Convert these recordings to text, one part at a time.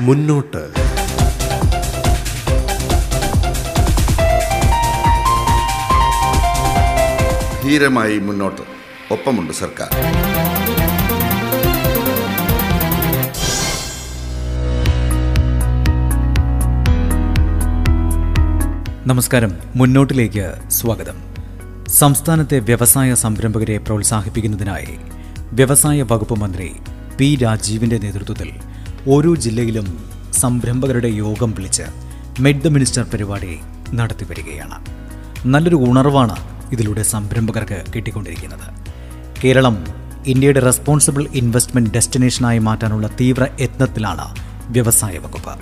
മുന്നോട്ട്. ധീരമായി മുന്നോട്ട്. ഒപ്പമുണ്ട് സർക്കാർ. നമസ്കാരം. മുന്നോട്ടിലേക്ക് സ്വാഗതം. സംസ്ഥാനത്തെ വ്യവസായ സംരംഭകരെ പ്രോത്സാഹിപ്പിക്കുന്നതിനായി വ്യവസായ വകുപ്പ് മന്ത്രി പി രാജീവിന്റെ നേതൃത്വത്തിൽ ഓരോ ജില്ലയിലും സംരംഭകരുടെ യോഗം വിളിച്ച് മെഡ് ദ മിനിസ്റ്റർ പരിപാടി നടത്തി വരികയാണ്. നല്ലൊരു ഉണർവാണ് ഇതിലൂടെ സംരംഭകർക്ക് കിട്ടിക്കൊണ്ടിരിക്കുന്നത്. കേരളം ഇന്ത്യയുടെ റെസ്പോൺസിബിൾ ഇൻവെസ്റ്റ്മെന്റ് ഡെസ്റ്റിനേഷനായി മാറ്റാനുള്ള തീവ്ര യത്നത്തിലാണ് വ്യവസായ വകുപ്പ്.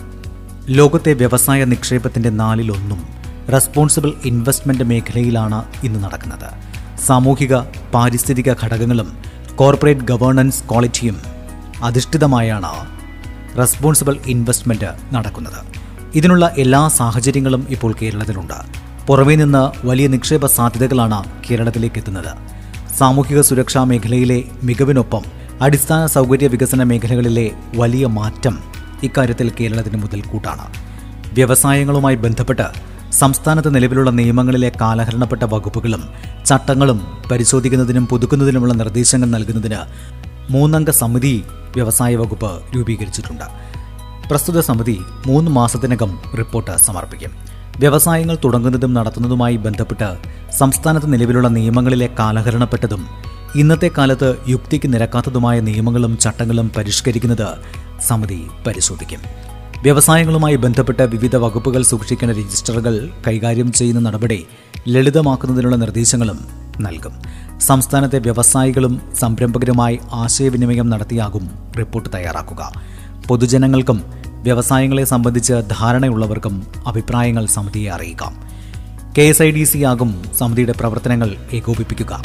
ലോകത്തെ വ്യവസായ നിക്ഷേപത്തിന്റെ നാലിലൊന്നും റെസ്പോൺസിബിൾ ഇൻവെസ്റ്റ്മെന്റ് മേഖലയിലാണ് ഇന്ന് നടക്കുന്നത്. സാമൂഹിക പാരിസ്ഥിതിക ഘടകങ്ങളും കോർപ്പറേറ്റ് ഗവേണൻസ് ക്വാളിറ്റിയും അധിഷ്ഠിതമായാണ് റെസ്പോൺസിബിൾ ഇൻവെസ്റ്റ്മെന്റ് നടക്കുന്നത്. ഇതിനുള്ള എല്ലാ സാഹചര്യങ്ങളും ഇപ്പോൾ കേരളത്തിലുണ്ട്. പുറമേ നിന്ന് വലിയ നിക്ഷേപ സാധ്യതകളാണ് കേരളത്തിലേക്ക് എത്തുന്നത്. സാമൂഹിക സുരക്ഷാ മേഖലയിലെ മികവിനൊപ്പം അടിസ്ഥാന സൗകര്യ വികസന മേഖലകളിലെ വലിയ മാറ്റം ഇക്കാര്യത്തിൽ കേരളത്തിന് മുതൽക്കൂട്ടാണ്. വ്യവസായങ്ങളുമായി ബന്ധപ്പെട്ട് സംസ്ഥാനത്ത് നിലവിലുള്ള നിയമങ്ങളിലെ കാലഹരണപ്പെട്ട വകുപ്പുകളും ചട്ടങ്ങളും പരിശോധിക്കുന്നതിനും പുതുക്കുന്നതിനുമുള്ള നിർദ്ദേശങ്ങൾ നൽകുന്നതിന് മൂന്നംഗ സമിതി വ്യവസായ വകുപ്പ് രൂപീകരിച്ചിട്ടുണ്ട്. പ്രസ്തുത സമിതി മൂന്ന് മാസത്തിനകം റിപ്പോർട്ട് സമർപ്പിക്കും. വ്യവസായങ്ങൾ തുടങ്ങുന്നതും നടത്തുന്നതുമായി ബന്ധപ്പെട്ട് സംസ്ഥാനത്ത് നിലവിലുള്ള നിയമങ്ങളിലെ കാലഹരണപ്പെട്ടതും ഇന്നത്തെ കാലത്ത് യുക്തിക്ക് നിരക്കാത്തതുമായ നിയമങ്ങളും ചട്ടങ്ങളും പരിഷ്കരിക്കുന്നത് സമിതി പരിശോധിക്കും. വ്യവസായങ്ങളുമായി ബന്ധപ്പെട്ട വിവിധ വകുപ്പുകൾ സൂക്ഷിക്കുന്ന രജിസ്റ്ററുകൾ കൈകാര്യം ചെയ്യുന്ന നടപടി ലളിതമാക്കുന്നതിനുള്ള നിർദ്ദേശങ്ങളും നൽകും. സംസ്ഥാനത്തെ വ്യവസായികളും സംരംഭകരുമായി ആശയവിനിമയം നടത്തിയാകും റിപ്പോർട്ട് തയ്യാറാക്കുക. പൊതുജനങ്ങൾക്കും വ്യവസായങ്ങളെ സംബന്ധിച്ച് ധാരണയുള്ളവർക്കും അഭിപ്രായങ്ങൾ സമിതിയെ അറിയിക്കാം. K S I D C ആകും സമിതിയുടെ പ്രവർത്തനങ്ങൾ ഏകോപിപ്പിക്കുക.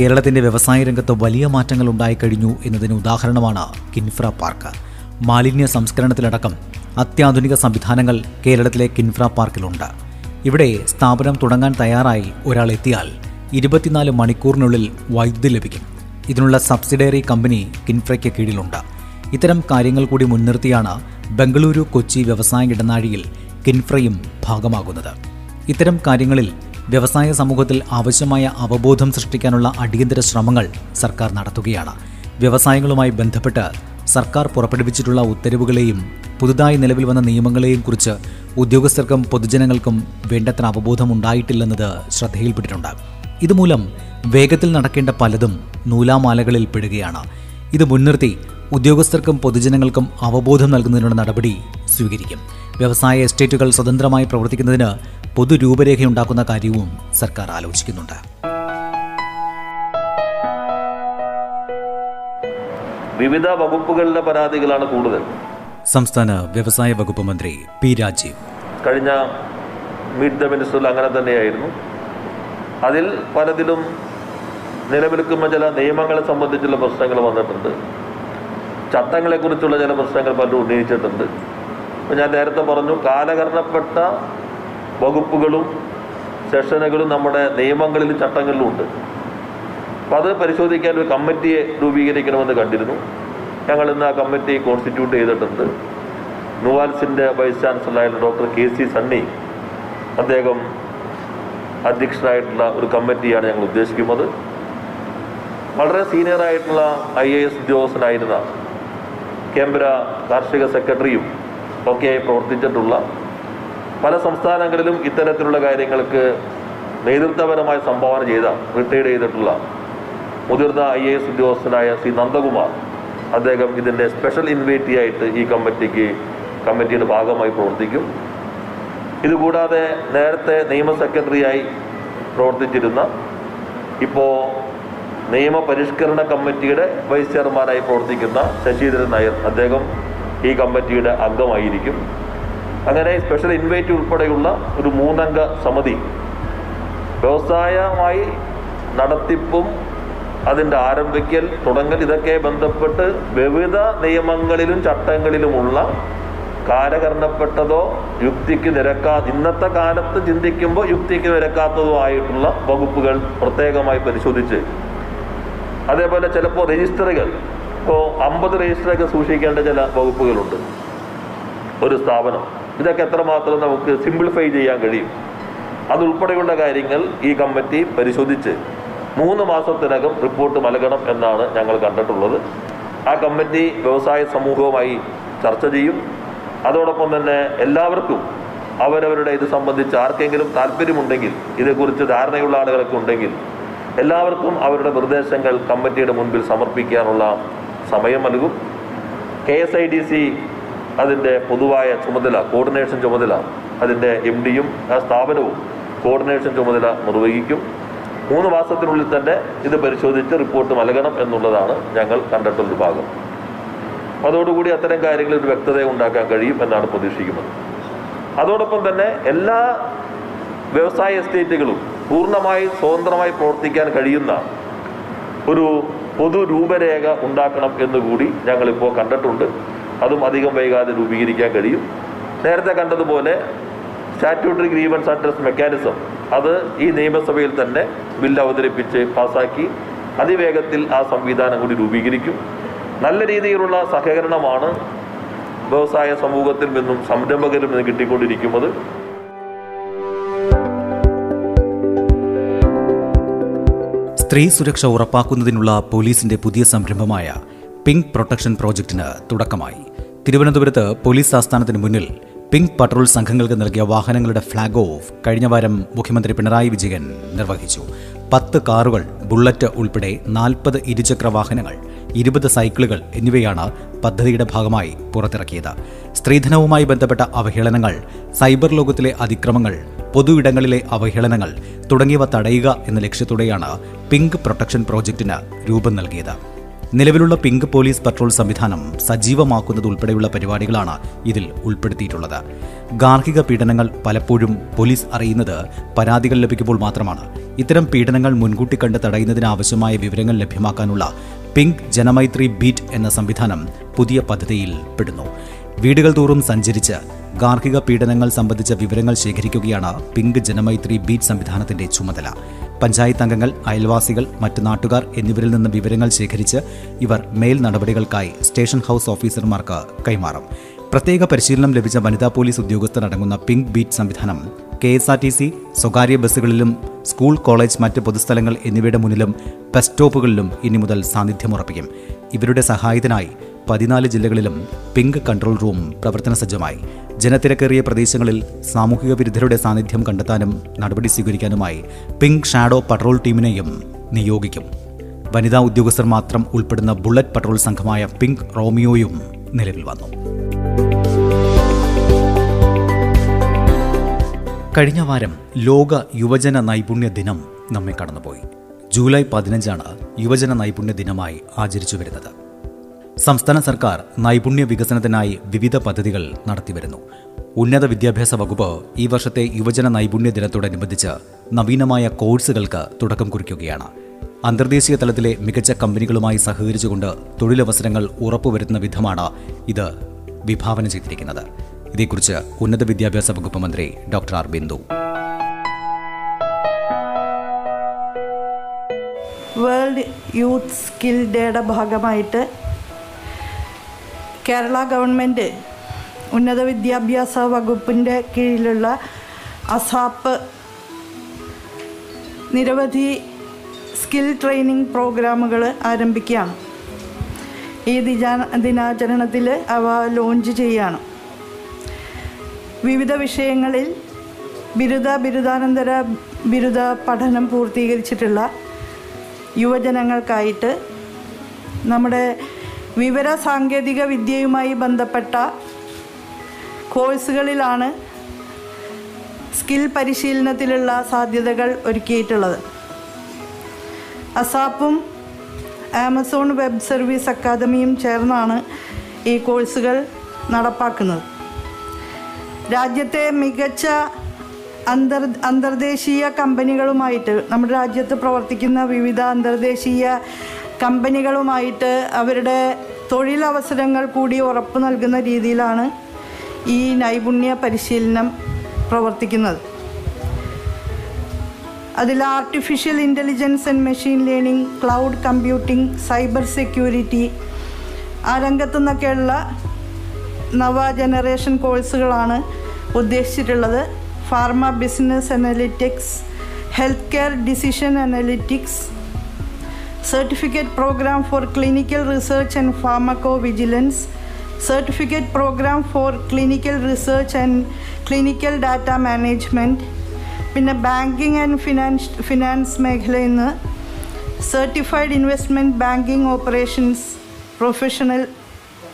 കേരളത്തിന്റെ വ്യവസായ രംഗത്ത് വലിയ മാറ്റങ്ങൾ ഉണ്ടായിക്കഴിഞ്ഞു എന്നതിന് ഉദാഹരണമാണ് കിൻഫ്ര പാർക്ക്. മാലിന്യ സംസ്കരണത്തിലടക്കം അത്യാധുനിക സംവിധാനങ്ങൾ കേരളത്തിലെ കിൻഫ്ര പാർക്കിലുണ്ട്. ഇവിടെ സ്ഥാപനം തുടങ്ങാൻ തയ്യാറായി ഒരാൾ എത്തിയാൽ ഇരുപത്തിനാല് മണിക്കൂറിനുള്ളിൽ വൈദ്യുതി ലഭിക്കും. ഇതിനുള്ള സബ്സിഡറി കമ്പനി കിൻഫ്രയ്ക്ക് കീഴിലുണ്ട്. ഇത്തരം കാര്യങ്ങൾ കൂടി മുൻനിർത്തിയാണ് ബംഗളൂരു കൊച്ചി വ്യവസായ ഇടനാഴിയിൽ കിൻഫ്രയും ഭാഗമാകുന്നത്. ഇത്തരം കാര്യങ്ങളിൽ വ്യവസായ സമൂഹത്തിൽ ആവശ്യമായ അവബോധം സൃഷ്ടിക്കാനുള്ള അടിയന്തര ശ്രമങ്ങൾ സർക്കാർ നടത്തുകയാണ്. വ്യവസായങ്ങളുമായി ബന്ധപ്പെട്ട് സർക്കാർ പുറപ്പെടുവിച്ചിട്ടുള്ള ഉത്തരവുകളെയും പുതുതായി നിലവിൽ വന്ന നിയമങ്ങളെയും കുറിച്ച് ഉദ്യോഗസ്ഥർക്കും പൊതുജനങ്ങൾക്കും വേണ്ടത്ര അവബോധം ഉണ്ടായിട്ടില്ലെന്നത് ശ്രദ്ധയിൽപ്പെട്ടിട്ടുണ്ട് ഇതുമൂലം വേഗത്തിൽ നടക്കേണ്ട പലതും നൂലാമാലകളിൽ പെടുകയാണ് ഇത് മുൻനിർത്തി ഉദ്യോഗസ്ഥർക്കും പൊതുജനങ്ങൾക്കും അവബോധം നൽകുന്നതിനുള്ള നടപടി സ്വീകരിക്കും. വ്യവസായ എസ്റ്റേറ്റുകൾ സ്വതന്ത്രമായി പ്രവർത്തിക്കുന്നതിന് പൊതുരൂപരേഖയുണ്ടാക്കുന്ന കാര്യവും സർക്കാർ ആലോചിക്കുന്നുണ്ട്. വിവിധ വകുപ്പുകളിലെ പരാതികളാണ് കൂടുതൽ. സംസ്ഥാന വ്യവസായ വകുപ്പ് മന്ത്രി പി രാജീവ്. കഴിഞ്ഞ മീറ്റ് ദ മിനിസ്റ്ററിൽ അങ്ങനെ തന്നെയായിരുന്നു. അതിൽ പലതിലും നിലനിൽക്കുന്ന ചില നിയമങ്ങളെ സംബന്ധിച്ചുള്ള പ്രശ്നങ്ങൾ വന്നിട്ടുണ്ട്. ചട്ടങ്ങളെക്കുറിച്ചുള്ള ചില പ്രശ്നങ്ങൾ പലരും ഉന്നയിച്ചിട്ടുണ്ട്. അപ്പോൾ ഞാൻ നേരത്തെ പറഞ്ഞു കാലഹരണപ്പെട്ട വകുപ്പുകളും സെഷനുകളും നമ്മുടെ നിയമങ്ങളിലും ചട്ടങ്ങളിലും ഉണ്ട് അപ്പം അത് പരിശോധിക്കാൻ ഒരു കമ്മിറ്റിയെ രൂപീകരിക്കണമെന്ന് കണ്ടിരുന്നു. ഞങ്ങൾ ഇന്ന് ആ കമ്മിറ്റി കോൺസ്റ്റിറ്റ്യൂട്ട് ചെയ്തിട്ടുണ്ട്. നുവാൽസിന്റെ വൈസ് ചാൻസലറായിട്ടുള്ള ഡോക്ടർ കെ സി സണ്ണി അദ്ദേഹം അധ്യക്ഷനായിട്ടുള്ള ഒരു കമ്മിറ്റിയാണ് ഞങ്ങൾ ഉദ്ദേശിക്കുന്നത്. വളരെ സീനിയറായിട്ടുള്ള ഐ എ എസ് ഉദ്യോഗസ്ഥനായിരുന്ന കേന്ദ്ര കാർഷിക സെക്രട്ടറിയും ഒക്കെയായി പ്രവർത്തിച്ചിട്ടുള്ള പല സംസ്ഥാനങ്ങളിലും ഇത്തരത്തിലുള്ള കാര്യങ്ങൾക്ക് നേതൃത്വപരമായ സംഭാവന ചെയ്ത റിട്ടയർഡ് ചെയ്തിട്ടുള്ള മുതിർന്ന ഐ എ എസ് ഉദ്യോഗസ്ഥനായ സി നന്ദകുമാർ. അദ്ദേഹം ഇതിന്റെ സ്പെഷ്യൽ ഇൻവൈറ്റി ആയിട്ട് ഈ കമ്മിറ്റിക്ക് കമ്മിറ്റിയുടെ ഭാഗമായി പ്രവർത്തിക്കും. ഇതുകൂടാതെ നേരത്തെ നിയമ സെക്രട്ടറിയായി പ്രവർത്തിച്ചിരുന്ന ഇപ്പോൾ നിയമപരിഷ്കരണ കമ്മിറ്റിയുടെ വൈസ് ചെയർമാനായി പ്രവർത്തിക്കുന്ന ശശീന്ദ്രൻ നായർ അദ്ദേഹം ഈ കമ്മിറ്റിയുടെ അംഗമായിരിക്കും. അങ്ങനെ സ്പെഷ്യൽ ഇൻവൈറ്റ് ഉൾപ്പെടെയുള്ള ഒരു മൂന്നംഗ സമിതി വ്യവസായമായി നടത്തിപ്പും അതിന്റെ ആരംഭിക്കൽ തുടങ്ങൽ ഇതൊക്കെ ബന്ധപ്പെട്ട് വിവിധ നിയമങ്ങളിലും ചട്ടങ്ങളിലുമുള്ള കാലകരണപ്പെട്ടതോ യുക്തിക്ക് നിരക്കാ ഇന്നത്തെ കാലത്ത് ചിന്തിക്കുമ്പോൾ യുക്തിക്ക് നിരക്കാത്തതോ ആയിട്ടുള്ള വകുപ്പുകൾ പ്രത്യേകമായി പരിശോധിച്ച് അതേപോലെ ചിലപ്പോൾ രജിസ്റ്ററുകൾ. ഇപ്പോൾ അമ്പത് രജിസ്റ്ററൊക്കെ സൂക്ഷിക്കേണ്ട ചില വകുപ്പുകളുണ്ട്. ഒരു സ്ഥാപനം. ഇതൊക്കെ എത്രമാത്രം നമുക്ക് സിംപ്ലിഫൈ ചെയ്യാൻ കഴിയും. അതുൾപ്പെടെയുള്ള കാര്യങ്ങൾ ഈ കമ്മിറ്റി പരിശോധിച്ച് മൂന്ന് മാസത്തിനകം റിപ്പോർട്ട് നൽകണം എന്നാണ് ഞങ്ങൾ കണ്ടിട്ടുള്ളത്. ആ കമ്മിറ്റി വ്യവസായ സമൂഹവുമായി ചർച്ച ചെയ്യും. അതോടൊപ്പം തന്നെ എല്ലാവർക്കും അവരവരുടെ ഇത് സംബന്ധിച്ച് ആർക്കെങ്കിലും താല്പര്യമുണ്ടെങ്കിൽ ഇതേക്കുറിച്ച് ധാരണയുള്ള ആളുകളൊക്കെ ഉണ്ടെങ്കിൽ എല്ലാവർക്കും അവരുടെ നിർദ്ദേശങ്ങൾ കമ്മിറ്റിയുടെ മുൻപിൽ സമർപ്പിക്കാനുള്ള സമയം നൽകും K S I D C അതിന്റെ പൊതുവായ ചുമതല കോർഡിനേഷൻ ചുമതല അതിന്റെ എം ഡിയും ആ സ്ഥാപനവും കോർഡിനേഷൻ ചുമതല നിർവഹിക്കും. മൂന്ന് മാസത്തിനുള്ളിൽ തന്നെ ഇത് പരിശോധിച്ച് റിപ്പോർട്ട് നൽകണം എന്നുള്ളതാണ് ഞങ്ങൾ കണ്ടിട്ടുള്ളൊരു ഭാഗം. അതോടുകൂടി അത്തരം കാര്യങ്ങളിൽ ഒരു വ്യക്തത ഉണ്ടാക്കാൻ കഴിയും എന്നാണ് പ്രതീക്ഷിക്കുന്നത്. അതോടൊപ്പം തന്നെ എല്ലാ വ്യവസായ എസ്റ്റേറ്റുകളും പൂർണമായി സ്വതന്ത്രമായി പ്രവർത്തിക്കാൻ കഴിയുന്ന ഒരു പൊതു രൂപരേഖ ഉണ്ടാക്കണം എന്നുകൂടി ഞങ്ങളിപ്പോൾ കണ്ടിട്ടുണ്ട്. അതും അധികം വൈകാതെ രൂപീകരിക്കാൻ കഴിയും. നേരത്തെ കണ്ടതുപോലെ സ്റ്റാറ്റ്യൂട്ടറി ഗ്രീവൻസ് അഡ്രസ് മെക്കാനിസം അത് ഈ നിയമസഭയിൽ തന്നെ ബില്ല് അവതരിപ്പിച്ച് പാസാക്കി അതിവേഗത്തിൽ ആ സംവിധാനം കൂടി രൂപീകരിക്കും. നല്ല രീതിയിലുള്ള സഹകരണമാണ് വ്യവസായ സമൂഹത്തിൽ നിന്നും സംരംഭകരിൽ നിന്നും കിട്ടിക്കൊണ്ടിരിക്കുന്നത്. സ്ത്രീ സുരക്ഷ ഉറപ്പാക്കുന്നതിനുള്ള പോലീസിന്റെ പുതിയ സംരംഭമായ പിങ്ക് പ്രൊട്ടക്ഷൻ പ്രോജക്ടിന് തുടക്കമായി. തിരുവനന്തപുരത്ത് പോലീസ് ആസ്ഥാനത്തിന് മുന്നിൽ പിങ്ക് പട്രോൾ സംഘങ്ങൾക്ക് നൽകിയ വാഹനങ്ങളുടെ ഫ്ളാഗ് ഓഫ് കഴിഞ്ഞ വാരം മുഖ്യമന്ത്രി പിണറായി വിജയൻ നിർവഹിച്ചു. പത്ത് കാറുകൾ ബുള്ളറ്റ് ഉൾപ്പെടെ നാൽപ്പത് ഇരുചക്ര വാഹനങ്ങൾ ഇരുപത് സൈക്കിളുകൾ എന്നിവയാണ് പദ്ധതിയുടെ ഭാഗമായി പുറത്തിറക്കിയത്. സ്ത്രീധനവുമായി ബന്ധപ്പെട്ട അവഹേളനങ്ങൾ സൈബർ ലോകത്തിലെ അതിക്രമങ്ങൾ പൊതു ഇടങ്ങളിലെ അവഹേളനങ്ങൾ തുടങ്ങിയവ തടയുക എന്ന ലക്ഷ്യത്തോടെയാണ് പിങ്ക് പ്രൊട്ടക്ഷൻ പ്രോജക്റ്റിന് രൂപം നൽകിയത്. നിലവിലുള്ള പിങ്ക് പോലീസ് പട്രോൾ സംവിധാനം സജീവമാക്കുന്നതുൾപ്പെടെയുള്ള പരിപാടികളാണ് ഇതിൽ ഉൾപ്പെടുത്തിയിട്ടുള്ളത്. ഗാർഹിക പീഡനങ്ങൾ പലപ്പോഴും പോലീസ് അറിയുന്നത് പരാതികൾ ലഭിക്കുമ്പോൾ മാത്രമാണ്. ഇത്തരം പീഡനങ്ങൾ മുൻകൂട്ടി കണ്ട് തടയുന്നതിനാവശ്യമായ വിവരങ്ങൾ ലഭ്യമാക്കാനുള്ള പിങ്ക് ജനമൈത്രി ബീറ്റ് എന്ന സംവിധാനം പുതിയ പദ്ധതിയിൽ പെടുന്നു. വീടുകൾ തോറും സഞ്ചരിച്ച് ഗാർഹിക പീഡനങ്ങൾ സംബന്ധിച്ച വിവരങ്ങൾ ശേഖരിക്കുകയാണ് പിങ്ക് ജനമൈത്രി ബീറ്റ് സംവിധാനത്തിന്റെ ചുമതല. പഞ്ചായത്ത് അംഗങ്ങൾ അയൽവാസികൾ മറ്റു നാട്ടുകാർ എന്നിവരിൽ നിന്ന് വിവരങ്ങൾ ശേഖരിച്ച് ഇവർ മേൽ നടപടികൾക്കായി സ്റ്റേഷൻ ഹൌസ് ഓഫീസർമാർക്ക് കൈമാറും. പ്രത്യേക പരിശീലനം ലഭിച്ച വനിതാ പോലീസ് ഉദ്യോഗസ്ഥർ അടങ്ങുന്ന പിങ്ക് ബീറ്റ് സംവിധാനം K S R T C സ്വകാര്യ ബസ്സുകളിലും സ്കൂൾ കോളേജ് മറ്റ് പൊതുസ്ഥലങ്ങൾ എന്നിവയുടെ മുന്നിലും ബസ് സ്റ്റോപ്പുകളിലും ഇനി മുതൽ സാന്നിധ്യമുറപ്പിക്കും ഇവരുടെ സഹായത്തിനായി പതിനാല് ജില്ലകളിലും പിങ്ക് കൺട്രോൾ റൂം പ്രവർത്തന സജ്ജമായി. ജനത്തിരക്കേറിയ പ്രദേശങ്ങളിൽ സാമൂഹിക വിരുദ്ധരുടെ സാന്നിധ്യം കണ്ടെത്താനും നടപടി സ്വീകരിക്കാനുമായി പിങ്ക് ഷാഡോ പട്രോൾ ടീമിനെയും നിയോഗിക്കും. വനിതാ ഉദ്യോഗസ്ഥർ മാത്രം ഉൾപ്പെടുന്ന ബുള്ളറ്റ് പട്രോൾ സംഘമായ പിങ്ക് റോമിയോയും നിലവിൽ വന്നു. കഴിഞ്ഞ വാരം ലോക യുവജന നൈപുണ്യ ദിനം നമ്മെ കടന്നുപോയി. ജൂലൈ പതിനഞ്ചാണ് യുവജന നൈപുണ്യ ദിനമായി ആചരിച്ചു വരുന്നത്. സംസ്ഥാന സർക്കാർ നൈപുണ്യ വികസനത്തിനായി വിവിധ പദ്ധതികൾ നടത്തിവരുന്നു ഉന്നത വിദ്യാഭ്യാസ വകുപ്പ് ഈ വർഷത്തെ യുവജന നൈപുണ്യ ദിനത്തോടനുബന്ധിച്ച് നവീനമായ കോഴ്സുകൾക്ക് തുടക്കം കുറിക്കുകയാണ്. അന്തർദേശീയ തലത്തിലെ മികച്ച കമ്പനികളുമായി സഹകരിച്ചുകൊണ്ട് തൊഴിലവസരങ്ങൾ ഉറപ്പുവരുത്തുന്ന വിധമാണ് ഇത് വിഭാവന ചെയ്തിരിക്കുന്നത്. ഇതേക്കുറിച്ച് ഉന്നത വിദ്യാഭ്യാസ വകുപ്പ് മന്ത്രി doctor R Bindu. World youth skill ഡേയുടെ ഭാഗമായിട്ട് കേരള ഗവൺമെന്റ് ഉന്നത വിദ്യാഭ്യാസ വകുപ്പിന്റെ കീഴിലുള്ള അസാപ്പ് നിരവധി സ്കിൽ ട്രെയിനിങ് പ്രോഗ്രാമുകൾ ആരംഭിക്കുകയാണ്. ഈ ദിജാ ദിനാചരണത്തിൽ അവ ലോഞ്ച് ചെയ്യുകയാണ്. വിവിധ വിഷയങ്ങളിൽ ബിരുദ ബിരുദാനന്തര ബിരുദ പഠനം പൂർത്തീകരിച്ചിട്ടുള്ള യുവജനങ്ങൾക്കായിട്ട് നമ്മുടെ വിവര സാങ്കേതിക വിദ്യയുമായി ബന്ധപ്പെട്ട കോഴ്സുകളിലാണ് സ്കിൽ പരിശീലനത്തിലുള്ള സാധ്യതകൾ ഒരുക്കിയിട്ടുള്ളത്. അസാപ്പും ആമസോൺ വെബ് സർവീസ് അക്കാദമിയും ചേർന്നാണ് ഈ കോഴ്സുകൾ നടപ്പാക്കുന്നത്. രാജ്യത്തെ മികച്ച അന്തർ അന്തർദേശീയ കമ്പനികളുമായിട്ട് നമ്മുടെ രാജ്യത്ത് പ്രവർത്തിക്കുന്ന വിവിധ അന്തർദേശീയ കമ്പനികളുമായിട്ട് അവരുടെ തൊഴിലവസരങ്ങൾ കൂടി ഉറപ്പ് നൽകുന്ന രീതിയിലാണ് ഈ നൈപുണ്യ പരിശീലനം പ്രവർത്തിക്കുന്നത്. അതിൽ artificial intelligence and machine learning cloud computing cyber security ആ രംഗത്തു നിന്നൊക്കെയുള്ള നവ ജനറേഷൻ കോഴ്സുകളാണ് ഉദ്ദേശിച്ചിട്ടുള്ളത്. Pharma business analytics health care decision analytics certificate program for clinical research and pharmacovigilance certificate program for clinical research and clinical data management പിന്നെ banking and finance finance മേഖലയിൽ നിന്ന് certified investment banking operations professional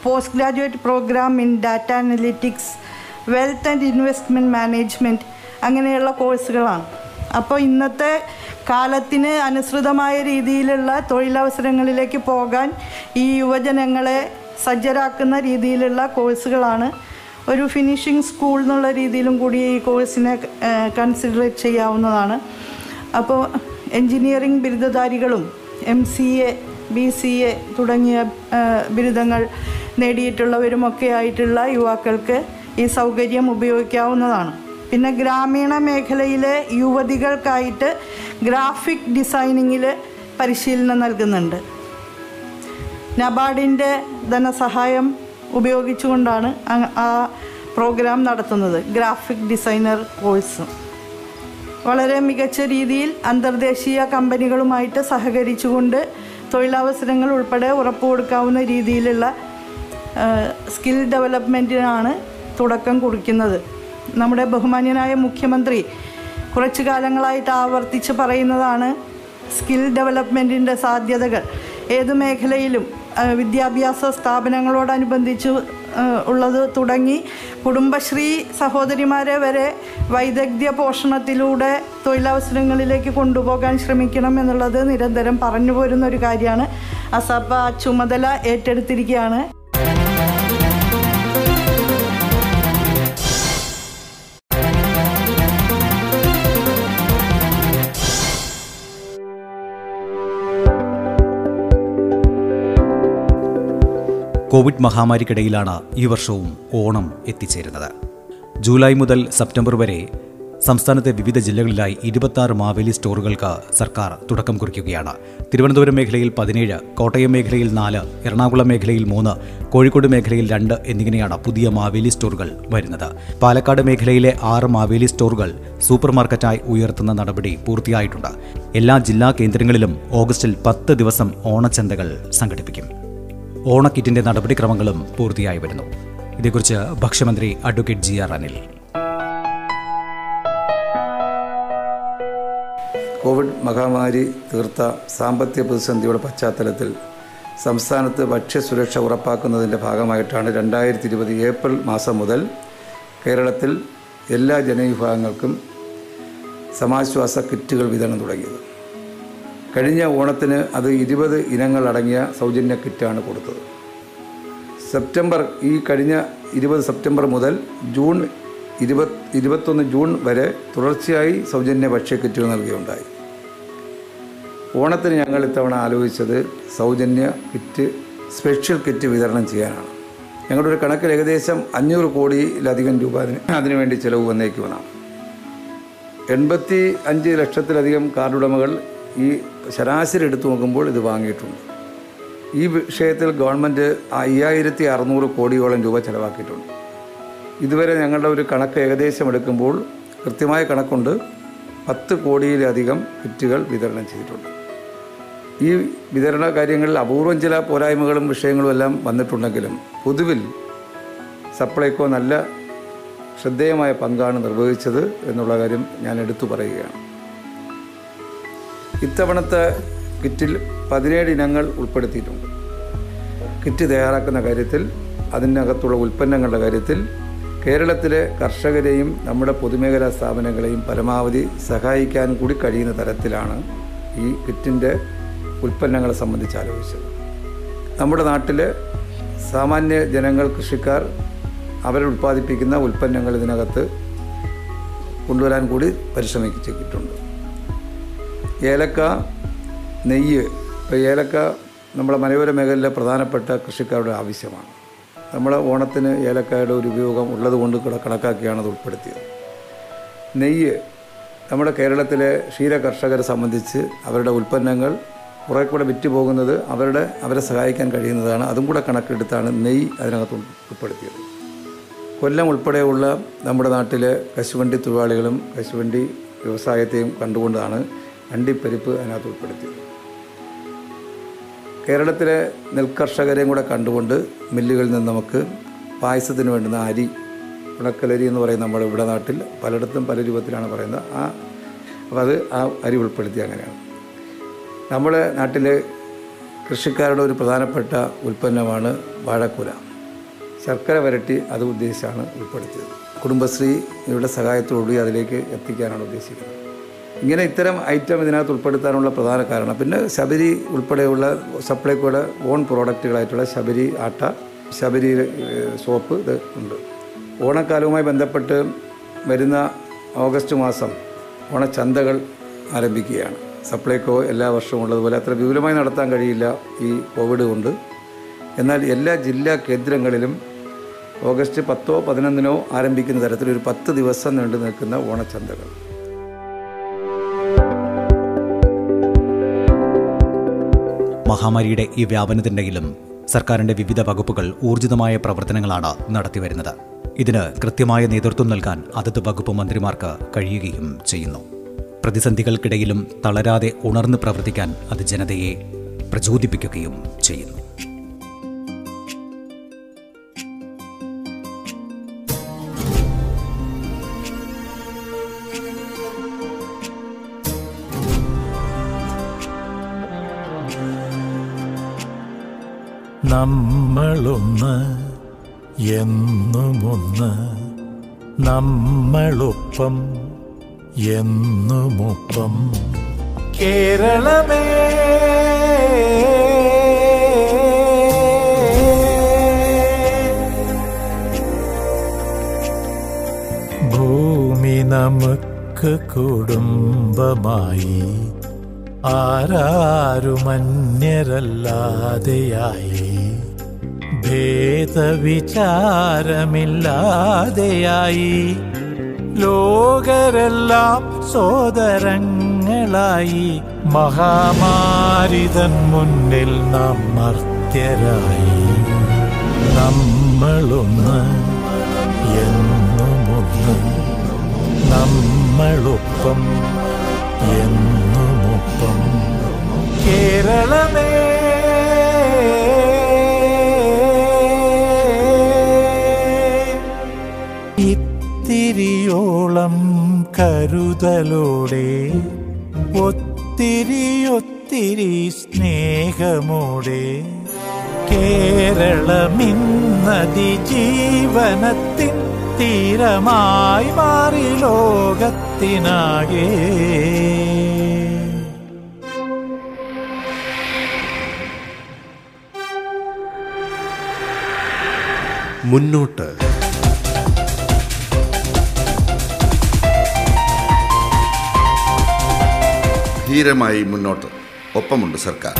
post graduate program in data analytics wealth and investment management അങ്ങനെയുള്ള കോഴ്സുകളാണ് അപ്പോൾ ഇന്നത്തെ കാലത്തിന് അനുസൃതമായ രീതിയിലുള്ള തൊഴിലവസരങ്ങളിലേക്ക് പോകാൻ ഈ യുവജനങ്ങളെ സജ്ജരാക്കുന്ന രീതിയിലുള്ള കോഴ്സുകളാണ് ഒരു ഫിനിഷിംഗ് സ്കൂൾ എന്നുള്ള രീതിയിലും കൂടി ഈ കോഴ്സിനെ കൺസിഡർ ചെയ്യാവുന്നതാണ്. അപ്പോൾ engineering ബിരുദധാരികളും M C A B C A തുടങ്ങിയ ബിരുദങ്ങൾ നേടിയിട്ടുള്ളവരുമൊക്കെ ആയിട്ടുള്ള യുവാക്കൾക്ക് ഈ സൗകര്യം ഉപയോഗിക്കാവുന്നതാണ്. പിന്നെ ഗ്രാമീണ മേഖലയിലെ യുവതികൾക്കായിട്ട് ഗ്രാഫിക് ഡിസൈനിങ്ങിൽ പരിശീലനം നൽകുന്നുണ്ട്. നബാർഡിന്റെ ധനസഹായം ഉപയോഗിച്ചുകൊണ്ടാണ് ആ- പ്രോഗ്രാം നടത്തുന്നത്. Graphic designer course. വളരെ മികച്ച രീതിയിൽ അന്തർദേശീയ കമ്പനികളുമായിട്ട് സഹകരിച്ചുകൊണ്ട് തൊഴിലവസരങ്ങൾ ഉൾപ്പെടെ ഉറപ്പുകൊടുക്കാവുന്ന രീതിയിലുള്ള സ്കിൽ ഡെവലപ്മെന്റിനാണ് തുടക്കം കുറിക്കുന്നത്. നമ്മുടെ ബഹുമാന്യനായ മുഖ്യമന്ത്രി കുറച്ചു കാലങ്ങളായിട്ട് ആവർത്തിച്ച് പറയുന്നതാണ് സ്കിൽ ഡെവലപ്മെന്റിന്റെ സാധ്യതകൾ. ഏത് മേഖലയിലും വിദ്യാഭ്യാസ സ്ഥാപനങ്ങളോടനുബന്ധിച്ച് ഉള്ളത് തുടങ്ങി കുടുംബശ്രീ സഹോദരിമാരെ വരെ വൈദഗ്ധ്യ പോഷണത്തിലൂടെ തൊഴിലവസരങ്ങളിലേക്ക് കൊണ്ടുപോകാൻ ശ്രമിക്കണം എന്നുള്ളത് നിരന്തരം പറഞ്ഞു പോരുന്ന ഒരു കാര്യമാണ്. അസപ്പ ചുമതല ഏറ്റെടുത്തിരിക്കുകയാണ്. കോവിഡ് മഹാമാരിക്കിടയിലാണ് ഈ വർഷവും ഓണം എത്തിച്ചേരുന്നത്. ജൂലൈ മുതൽ സെപ്റ്റംബർ വരെ സംസ്ഥാനത്തെ വിവിധ ജില്ലകളിലായി ഇരുപത്തി മാവേലി സ്റ്റോറുകൾക്ക് സർക്കാർ തുടക്കം കുറിക്കുകയാണ്. തിരുവനന്തപുരം മേഖലയിൽ പതിനേഴ് കോട്ടയം മേഖലയിൽ നാല് എറണാകുളം മേഖലയിൽ മൂന്ന് കോഴിക്കോട് മേഖലയിൽ രണ്ട് എന്നിങ്ങനെയാണ് പുതിയ മാവേലി സ്റ്റോറുകൾ വരുന്നത്. പാലക്കാട് മേഖലയിലെ ആറ് മാവേലി സ്റ്റോറുകൾ സൂപ്പർ മാർക്കറ്റായി ഉയർത്തുന്ന നടപടി പൂർത്തിയായിട്ടുണ്ട്. എല്ലാ ജില്ലാ കേന്ദ്രങ്ങളിലും ഓഗസ്റ്റിൽ പത്ത് ദിവസം ഓണച്ചന്തകൾ സംഘടിപ്പിക്കും. ഓണക്കിറ്റിന്റെ നടപടിക്രമങ്ങളും പൂർത്തിയായി വരുന്നു. ഇതേക്കുറിച്ച് ഭക്ഷ്യമന്ത്രി advocate G R Anil. Covid മഹാമാരി തീർത്ത സാമ്പത്തിക പ്രതിസന്ധിയുടെ പശ്ചാത്തലത്തിൽ സംസ്ഥാനത്ത് ഭക്ഷ്യസുരക്ഷ ഉറപ്പാക്കുന്നതിന്റെ ഭാഗമായിട്ടാണ് രണ്ടായിരത്തി ഇരുപത് ഏപ്രിൽ മാസം മുതൽ കേരളത്തിൽ എല്ലാ ജനവിഭാഗങ്ങൾക്കും സമാശ്വാസ കിറ്റുകൾ വിതരണം തുടങ്ങിയത്. കഴിഞ്ഞ ഓണത്തിന് അത് ഇരുപത് ഇനങ്ങളടങ്ങിയ സൗജന്യ കിറ്റാണ് കൊടുത്തത്. സെപ്റ്റംബർ ഈ കഴിഞ്ഞ ഇരുപത് സെപ്റ്റംബർ മുതൽ ജൂൺ ഇരുപത് ഇരുപത്തൊന്ന് ജൂൺ വരെ തുടർച്ചയായി സൗജന്യ ഭക്ഷ്യ കിറ്റുകൾ നൽകുകയുണ്ടായി ഓണത്തിന് ഞങ്ങൾ ഇത്തവണ ആലോചിച്ചത് സൗജന്യ കിറ്റ് സ്പെഷ്യൽ കിറ്റ് വിതരണം ചെയ്യാനാണ്. ഞങ്ങളുടെ ഒരു കണക്കിൽ ഏകദേശം അഞ്ഞൂറ് കോടിയിലധികം രൂപ അതിന് അതിനുവേണ്ടി ചിലവ് വന്നേക്കുമെന്നാണ് എൺപത്തി അഞ്ച് ലക്ഷത്തിലധികം കാർഡുടമകൾ ഈ ശരാശരി എടുത്തു നോക്കുമ്പോൾ ഇത് വാങ്ങിയിട്ടുണ്ട്. ഈ വിഷയത്തിൽ ഗവൺമെന്റ് അയ്യായിരത്തി അറുന്നൂറ് കോടിയോളം രൂപ ചിലവാക്കിയിട്ടുണ്ട്. ഇതുവരെ ഞങ്ങളുടെ ഒരു കണക്ക് ഏകദേശം എടുക്കുമ്പോൾ കൃത്യമായ കണക്കുണ്ട്. പത്ത് കോടിയിലധികം കിറ്റുകൾ വിതരണം ചെയ്തിട്ടുണ്ട്. ഈ വിതരണ കാര്യങ്ങളിൽ അപൂർവം ചില പോരായ്മകളും വിഷയങ്ങളും എല്ലാം വന്നിട്ടുണ്ടെങ്കിലും പൊതുവിൽ സപ്ലൈകോ നല്ല ശ്രദ്ധേയമായ പങ്കാണ് നിർവഹിച്ചത് എന്നുള്ള കാര്യം ഞാൻ എടുത്തു പറയുകയാണ്. ഇത്തവണത്തെ കിറ്റിൽ പതിനേഴ് ഇനങ്ങൾ ഉൾപ്പെടുത്തിയിട്ടുണ്ട്. കിറ്റ് തയ്യാറാക്കുന്ന കാര്യത്തിൽ അതിനകത്തുള്ള ഉൽപ്പന്നങ്ങളുടെ കാര്യത്തിൽ കേരളത്തിലെ കർഷകരെയും നമ്മുടെ പൊതുമേഖലാ സ്ഥാപനങ്ങളെയും പരമാവധി സഹായിക്കാൻ കൂടി കഴിയുന്ന തരത്തിലാണ് ഈ കിറ്റിന്റെ ഉൽപ്പന്നങ്ങളെ സംബന്ധിച്ച് ആലോചിച്ചത്. നമ്മുടെ നാട്ടിൽ സാമാന്യ ജനങ്ങൾ കൃഷിക്കാർ അവരുൽപ്പാദിപ്പിക്കുന്ന ഉൽപ്പന്നങ്ങൾ ഇതിനകത്ത് കൊണ്ടുവരാൻ കൂടി പരിശ്രമിച്ചിട്ടുണ്ട്. ഏലക്ക നെയ്യ് ഇപ്പോൾ ഏലക്ക നമ്മുടെ മലയോര മേഖലയിലെ പ്രധാനപ്പെട്ട കൃഷിക്കാരുടെ ആവശ്യമാണ്. നമ്മൾ ഓണത്തിന് ഏലക്കായുടെ ഒരു ഉപയോഗം ഉള്ളത് കൊണ്ട് കൂടെ കണക്കാക്കിയാണ് അത് ഉൾപ്പെടുത്തിയത്. നെയ്യ് നമ്മുടെ കേരളത്തിലെ ക്ഷീര കർഷകരെ സംബന്ധിച്ച് അവരുടെ ഉൽപ്പന്നങ്ങൾ കുറേ കൂടെ വിറ്റ് പോകുന്നത് അവരുടെ അവരെ സഹായിക്കാൻ കഴിയുന്നതാണ്. അതും കൂടെ കണക്കെടുത്താണ് നെയ്യ് അതിനകത്ത് ഉൾപ്പെടുത്തിയത്. കൊല്ലം ഉൾപ്പെടെയുള്ള നമ്മുടെ നാട്ടിലെ കശുവണ്ടി തൊഴിലാളികളും കശുവണ്ടി വ്യവസായത്തെയും കണ്ടുകൊണ്ടാണ് അണ്ടിപ്പരിപ്പ് അതിനകത്ത് ഉൾപ്പെടുത്തി. കേരളത്തിലെ നെൽകർഷകരെയും കൂടെ കണ്ടുകൊണ്ട് മില്ലുകളിൽ നിന്ന് നമുക്ക് പായസത്തിന് വേണ്ടുന്ന അരി ഉണക്കലരി എന്ന് പറയുന്ന നമ്മുടെ ഇവിടെ നാട്ടിൽ പലയിടത്തും പല രൂപത്തിലാണ് പറയുന്നത്. ആ അപ്പോൾ അത് ആ അരി ഉൾപ്പെടുത്തി അങ്ങനെയാണ്. നമ്മുടെ നാട്ടിലെ കൃഷിക്കാരുടെ ഒരു പ്രധാനപ്പെട്ട ഉൽപ്പന്നമാണ് വാഴക്കുല ശർക്കര വരട്ടി അത് ഉദ്ദേശിച്ചാണ് ഉൾപ്പെടുത്തിയത്. കുടുംബശ്രീയുടെ സഹായത്തോടുകൂടി അതിലേക്ക് എത്തിക്കാനാണ് ഉദ്ദേശിക്കുന്നത്. ഇങ്ങനെ ഇത്തരം ഐറ്റം ഇതിനകത്ത് ഉൾപ്പെടുത്താനുള്ള പ്രധാന കാരണം. പിന്നെ ശബരി ഉൾപ്പെടെയുള്ള സപ്ലൈക്കോയുടെ ഓൺ പ്രോഡക്റ്റുകളായിട്ടുള്ള ശബരി ആട്ട ശബരി സോപ്പ് ഇത് ഉണ്ട്. ഓണക്കാലവുമായി ബന്ധപ്പെട്ട് വരുന്ന ഓഗസ്റ്റ് മാസം ഓണച്ചന്തകൾ ആരംഭിക്കുകയാണ്. സപ്ലൈകോ എല്ലാ വർഷവും ഉള്ളതുപോലെ അത്ര വിപുലമായി നടത്താൻ കഴിയില്ല ഈ കോവിഡ് കൊണ്ട്. എന്നാൽ എല്ലാ ജില്ലാ കേന്ദ്രങ്ങളിലും ഓഗസ്റ്റ് പത്തോ പതിനൊന്നിനോ ആരംഭിക്കുന്ന തരത്തിൽ ഒരു പത്ത് ദിവസം നീണ്ടു നിൽക്കുന്ന ഓണച്ചന്തകൾ. മഹാമാരിയുടെ ഈ വ്യാപനത്തിനിടയിലും സർക്കാരിന്റെ വിവിധ വകുപ്പുകൾ ഊർജിതമായ പ്രവർത്തനങ്ങളാണ് നടത്തിവരുന്നത്. ഇതിന് കൃത്യമായ നേതൃത്വം നൽകാൻ അതത് വകുപ്പ് മന്ത്രിമാർക്ക് കഴിയുകയും ചെയ്യുന്നു. പ്രതിസന്ധികൾക്കിടയിലും തളരാതെ ഉണർന്ന് പ്രവർത്തിക്കാൻ അത് ജനതയെ പ്രചോദിപ്പിക്കുകയും ചെയ്യുന്നു. നമ്മളൊന്ന് എന്നുമൊന്ന് നമ്മളൊപ്പം എന്നുമൊപ്പം കേരളമേ. ഭൂമി നമുക്ക് കുടുംബമായി ആരാരുമന്യരല്ലാതെയായി ഭേദവിചാരമില്ലാതെയായി ലോകരെല്ലാം സോദരങ്ങളായി മഹാമാരിതൻ മുന്നിൽ നാം മർത്യരായി. നമ്മളൊന്ന് എന്നുമൊന്ന് നമ്മളൊപ്പം എന്നുമൊപ്പം കേരളമേ ഇത്തിരിയോളം കരുതലോടെ ഒത്തിരി ഒത്തിരി സ്നേഹമോടെ കേരളമിന്നതി ജീവനത്തിൻ തീരമായി മാറി ലോകത്തിനാകെ. മുന്നോട്ട് ധീരമായി മുന്നോട്ട്. ഒപ്പമുണ്ട് സർക്കാർ.